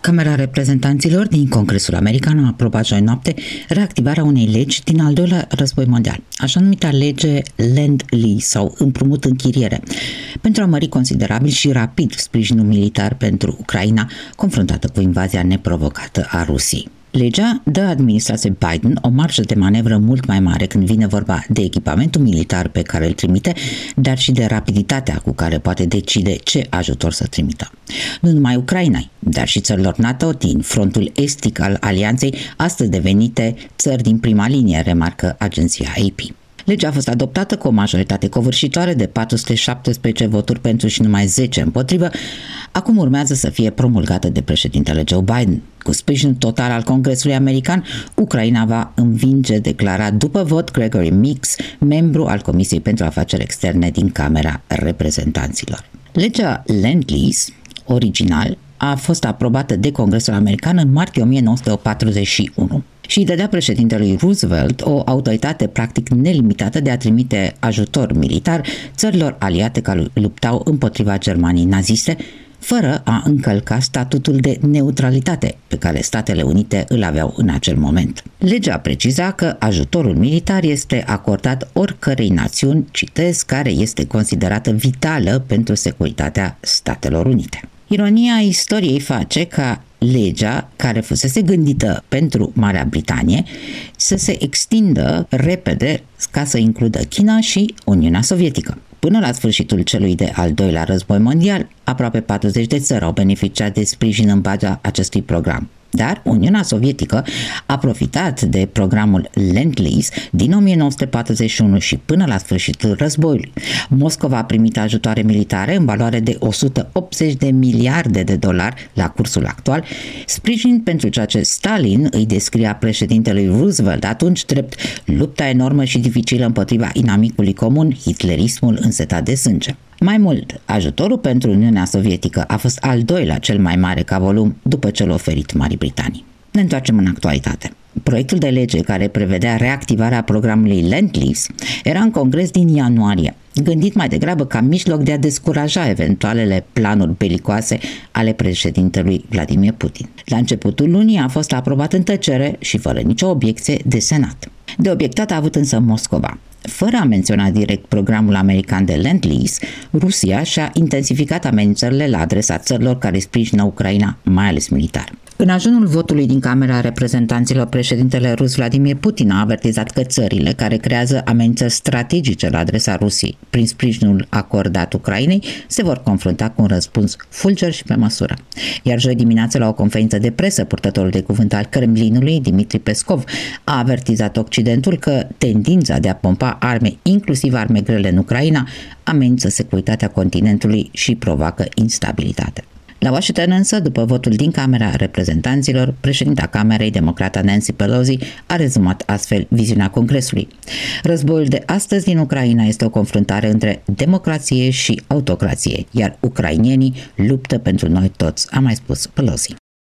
Camera Reprezentanților din Congresul American a aprobat joi noapte reactivarea unei legi din al doilea război mondial, așa numita lege Land-Lease sau împrumut închiriere, pentru a mări considerabil și rapid sprijinul militar pentru Ucraina confruntată cu invazia neprovocată a Rusiei. Legea dă administrației Biden o marjă de manevră mult mai mare când vine vorba de echipamentul militar pe care îl trimite, dar și de rapiditatea cu care poate decide ce ajutor să trimită. Nu numai Ucrainai, dar și țărilor NATO din frontul estic al alianței, astăzi devenite țări din prima linie, remarcă agenția AP. Legea a fost adoptată cu o majoritate covârșitoare de 417 voturi pentru și numai 10 împotrivă. Acum urmează să fie promulgată de președintele Joe Biden. Cu sprijin total al Congresului American, Ucraina va învinge, declara după vot Gregory Mix, membru al Comisiei pentru Afaceri Externe din Camera Reprezentanților. Legea Land-Lease, original, a fost aprobată de Congresul American în martie 1941 și îi dădea președintelui Roosevelt o autoritate practic nelimitată de a trimite ajutor militar țărilor aliate care luptau împotriva Germaniei naziste, fără a încălca statutul de neutralitate pe care Statele Unite îl aveau în acel moment. Legea preciza că ajutorul militar este acordat oricărei națiuni, citez, care este considerată vitală pentru securitatea Statelor Unite. Ironia istoriei face ca legea care fusese gândită pentru Marea Britanie să se extindă repede ca să includă China și Uniunea Sovietică. Până la sfârșitul celui de al doilea război mondial, aproape 40 de țări au beneficiat de sprijin în baza acestui program. Dar Uniunea Sovietică a profitat de programul Lend-Lease din 1941 și până la sfârșitul războiului. Moscova a primit ajutoare militare în valoare de 180 de miliarde de dolari la cursul actual, sprijin pentru ceea ce Stalin îi descria președintelui Roosevelt atunci drept lupta enormă și dificilă împotriva inamicului comun, hitlerismul însetat de sânge. Mai mult, ajutorul pentru Uniunea Sovietică a fost al doilea cel mai mare ca volum după cel oferit Marii Britanii. Ne întoarcem în actualitate. Proiectul de lege care prevedea reactivarea programului Lend-Lease era în congres din ianuarie, gândit mai degrabă ca mijloc de a descuraja eventualele planuri belicoase ale președintelui Vladimir Putin. La începutul lunii a fost aprobat în tăcere și fără nicio obiecție de Senat. De obiectat a avut însă Moscova. Fără a menționa direct programul american de Lend-Lease, Rusia și-a intensificat amenințările la adresa țărilor care sprijină Ucraina, mai ales militar. În ajunul votului din Camera Reprezentanților, președintele rus Vladimir Putin a avertizat că țările care creează amenințări strategice la adresa Rusiei prin sprijinul acordat Ucrainei se vor confrunta cu un răspuns fulger și pe măsură. Iar joi dimineață la o conferință de presă, purtătorul de cuvânt al Kremlinului, Dimitri Pescov, a avertizat Occidentul că tendința de a pompa arme, inclusiv arme grele în Ucraina, amenință securitatea continentului și provoacă instabilitate. La Washington însă, după votul din Camera Reprezentanților, președinta Camerei, democrata Nancy Pelosi, a rezumat astfel viziunea Congresului. Războiul de astăzi din Ucraina este o confruntare între democrație și autocrație, iar ucrainienii luptă pentru noi toți, a mai spus Pelosi.